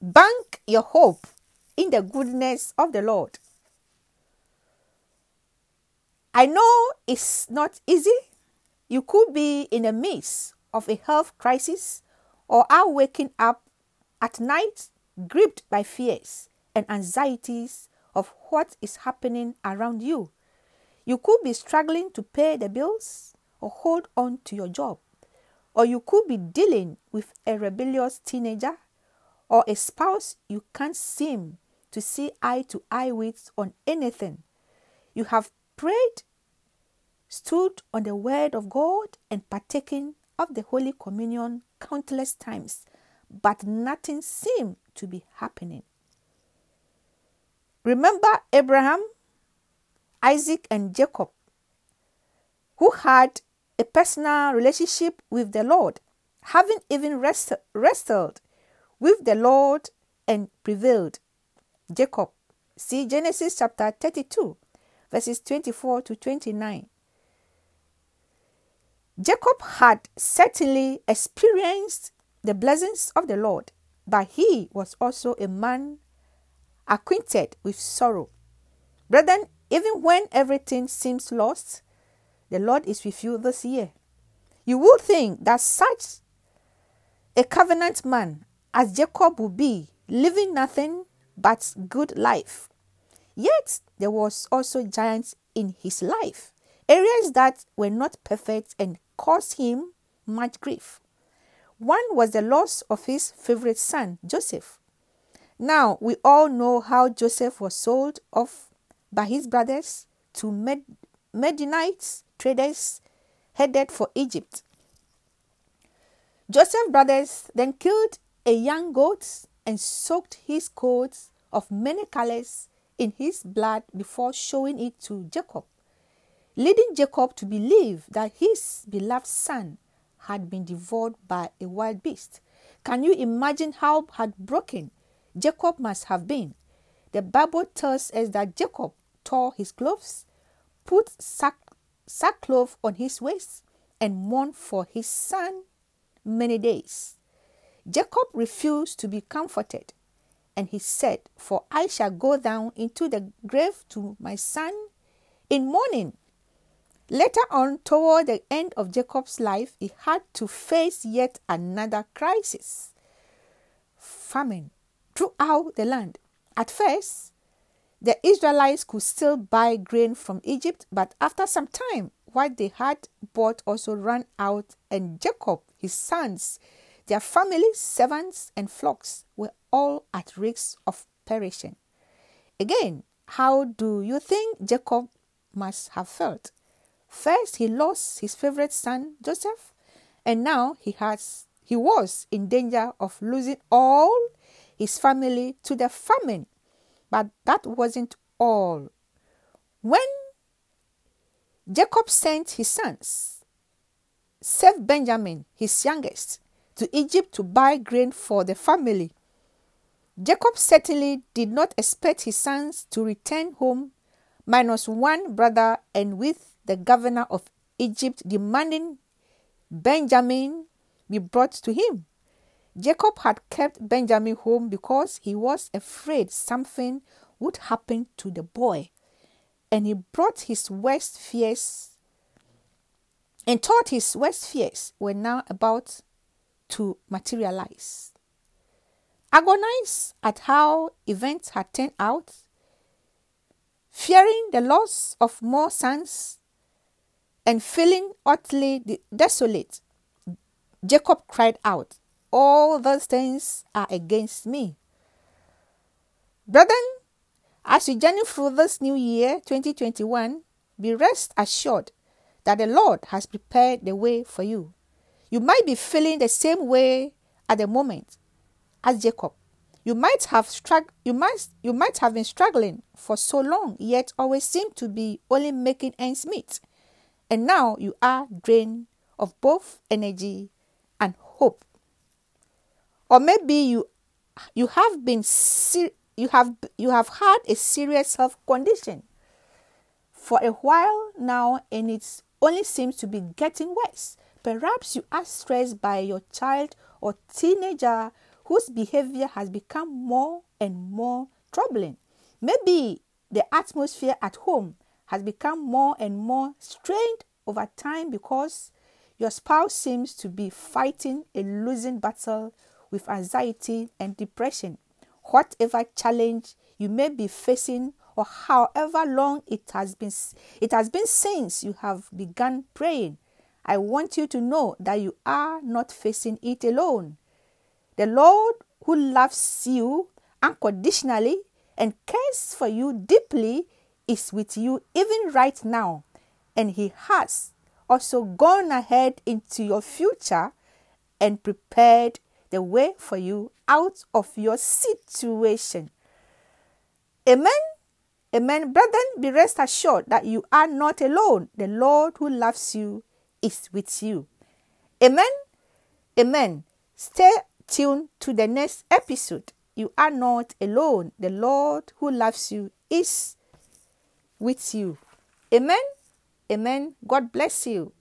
Bank your hope in the goodness of the Lord. I know it's not easy. You could be in the midst of a health crisis or are waking up at night gripped by fears and anxieties of what is happening around you. You could be struggling to pay the bills or hold on to your job. Or you could be dealing with a rebellious teenager or a spouse you can't seem to see eye to eye with on anything. You have prayed, stood on the word of God, and partaken of the Holy Communion countless times, but nothing seemed to be happening. Remember Abraham, Isaac, and Jacob, who had a personal relationship with the Lord, having even rest- wrestled with the Lord and prevailed. Jacob, see Genesis chapter 32, verses 24 to 29. Jacob had certainly experienced the blessings of the Lord, but he was also a man acquainted with sorrow. Brethren, even when everything seems lost, the Lord is with you this year. You would think that such a covenant man as Jacob would be, living nothing but good life. Yet there was also giants in his life, areas that were not perfect and caused him much grief. One was the loss of his favorite son, Joseph. Now, we all know how Joseph was sold off by his brothers to Med- Midianite traders headed for Egypt. Joseph's brothers then killed a young goat and soaked his coat of many colors in his blood before showing it to Jacob, leading Jacob to believe that his beloved son had been devoured by a wild beast. Can you imagine how heartbroken Jacob must have been? The Bible tells us that Jacob tore his clothes, put sack, sackcloth on his waist, and mourned for his son many days. Jacob refused to be comforted, and he said, For I shall go down into the grave to my son in mourning. Later on, toward the end of Jacob's life, he had to face yet another crisis famine throughout the land. At first, the Israelites could still buy grain from Egypt, but after some time, what they had bought also ran out, and Jacob, his sons, their families, servants, and flocks were all at risk of perishing. Again, how do you think Jacob must have felt? First, he lost his favorite son, Joseph, and now he has he was in danger of losing all his family to the famine. But that wasn't all. When Jacob sent his sons, save Benjamin, his youngest, to Egypt to buy grain for the family, Jacob certainly did not expect his sons to return home minus one brother and with the governor of Egypt demanding Benjamin be brought to him. Jacob had kept Benjamin home because he was afraid something would happen to the boy. And he brought his worst fears and thought his worst fears were now about to materialize. Agonized at how events had turned out, fearing the loss of more sons, and feeling utterly desolate, Jacob cried out, All those things are against me. Brethren, as we journey through this new year 2021, be rest assured that the Lord has prepared the way for you. You might be feeling the same way at the moment as Jacob. You might have strugg- you might you might have been struggling for so long, yet always seem to be only making ends meet. And now you are drained of both energy and hope. Or maybe you you have been ser- you have you have had a serious health condition for a while now and it only seems to be getting worse. Perhaps you are stressed by your child or teenager whose behavior has become more and more troubling. Maybe the atmosphere at home has become more and more strained over time because your spouse seems to be fighting a losing battle with anxiety and depression. Whatever challenge you may be facing or however long it has been it has been since you have begun praying, I want you to know that you are not facing it alone. The Lord who loves you unconditionally and cares for you deeply is with you even right now, and He has also gone ahead into your future and prepared the way for you out of your situation. Amen. Amen. Brethren, be rest assured that you are not alone. The Lord who loves you is with you. Amen. Amen. Stay tuned to the next episode. You are not alone. The Lord who loves you is with you. Amen. Amen. God bless you.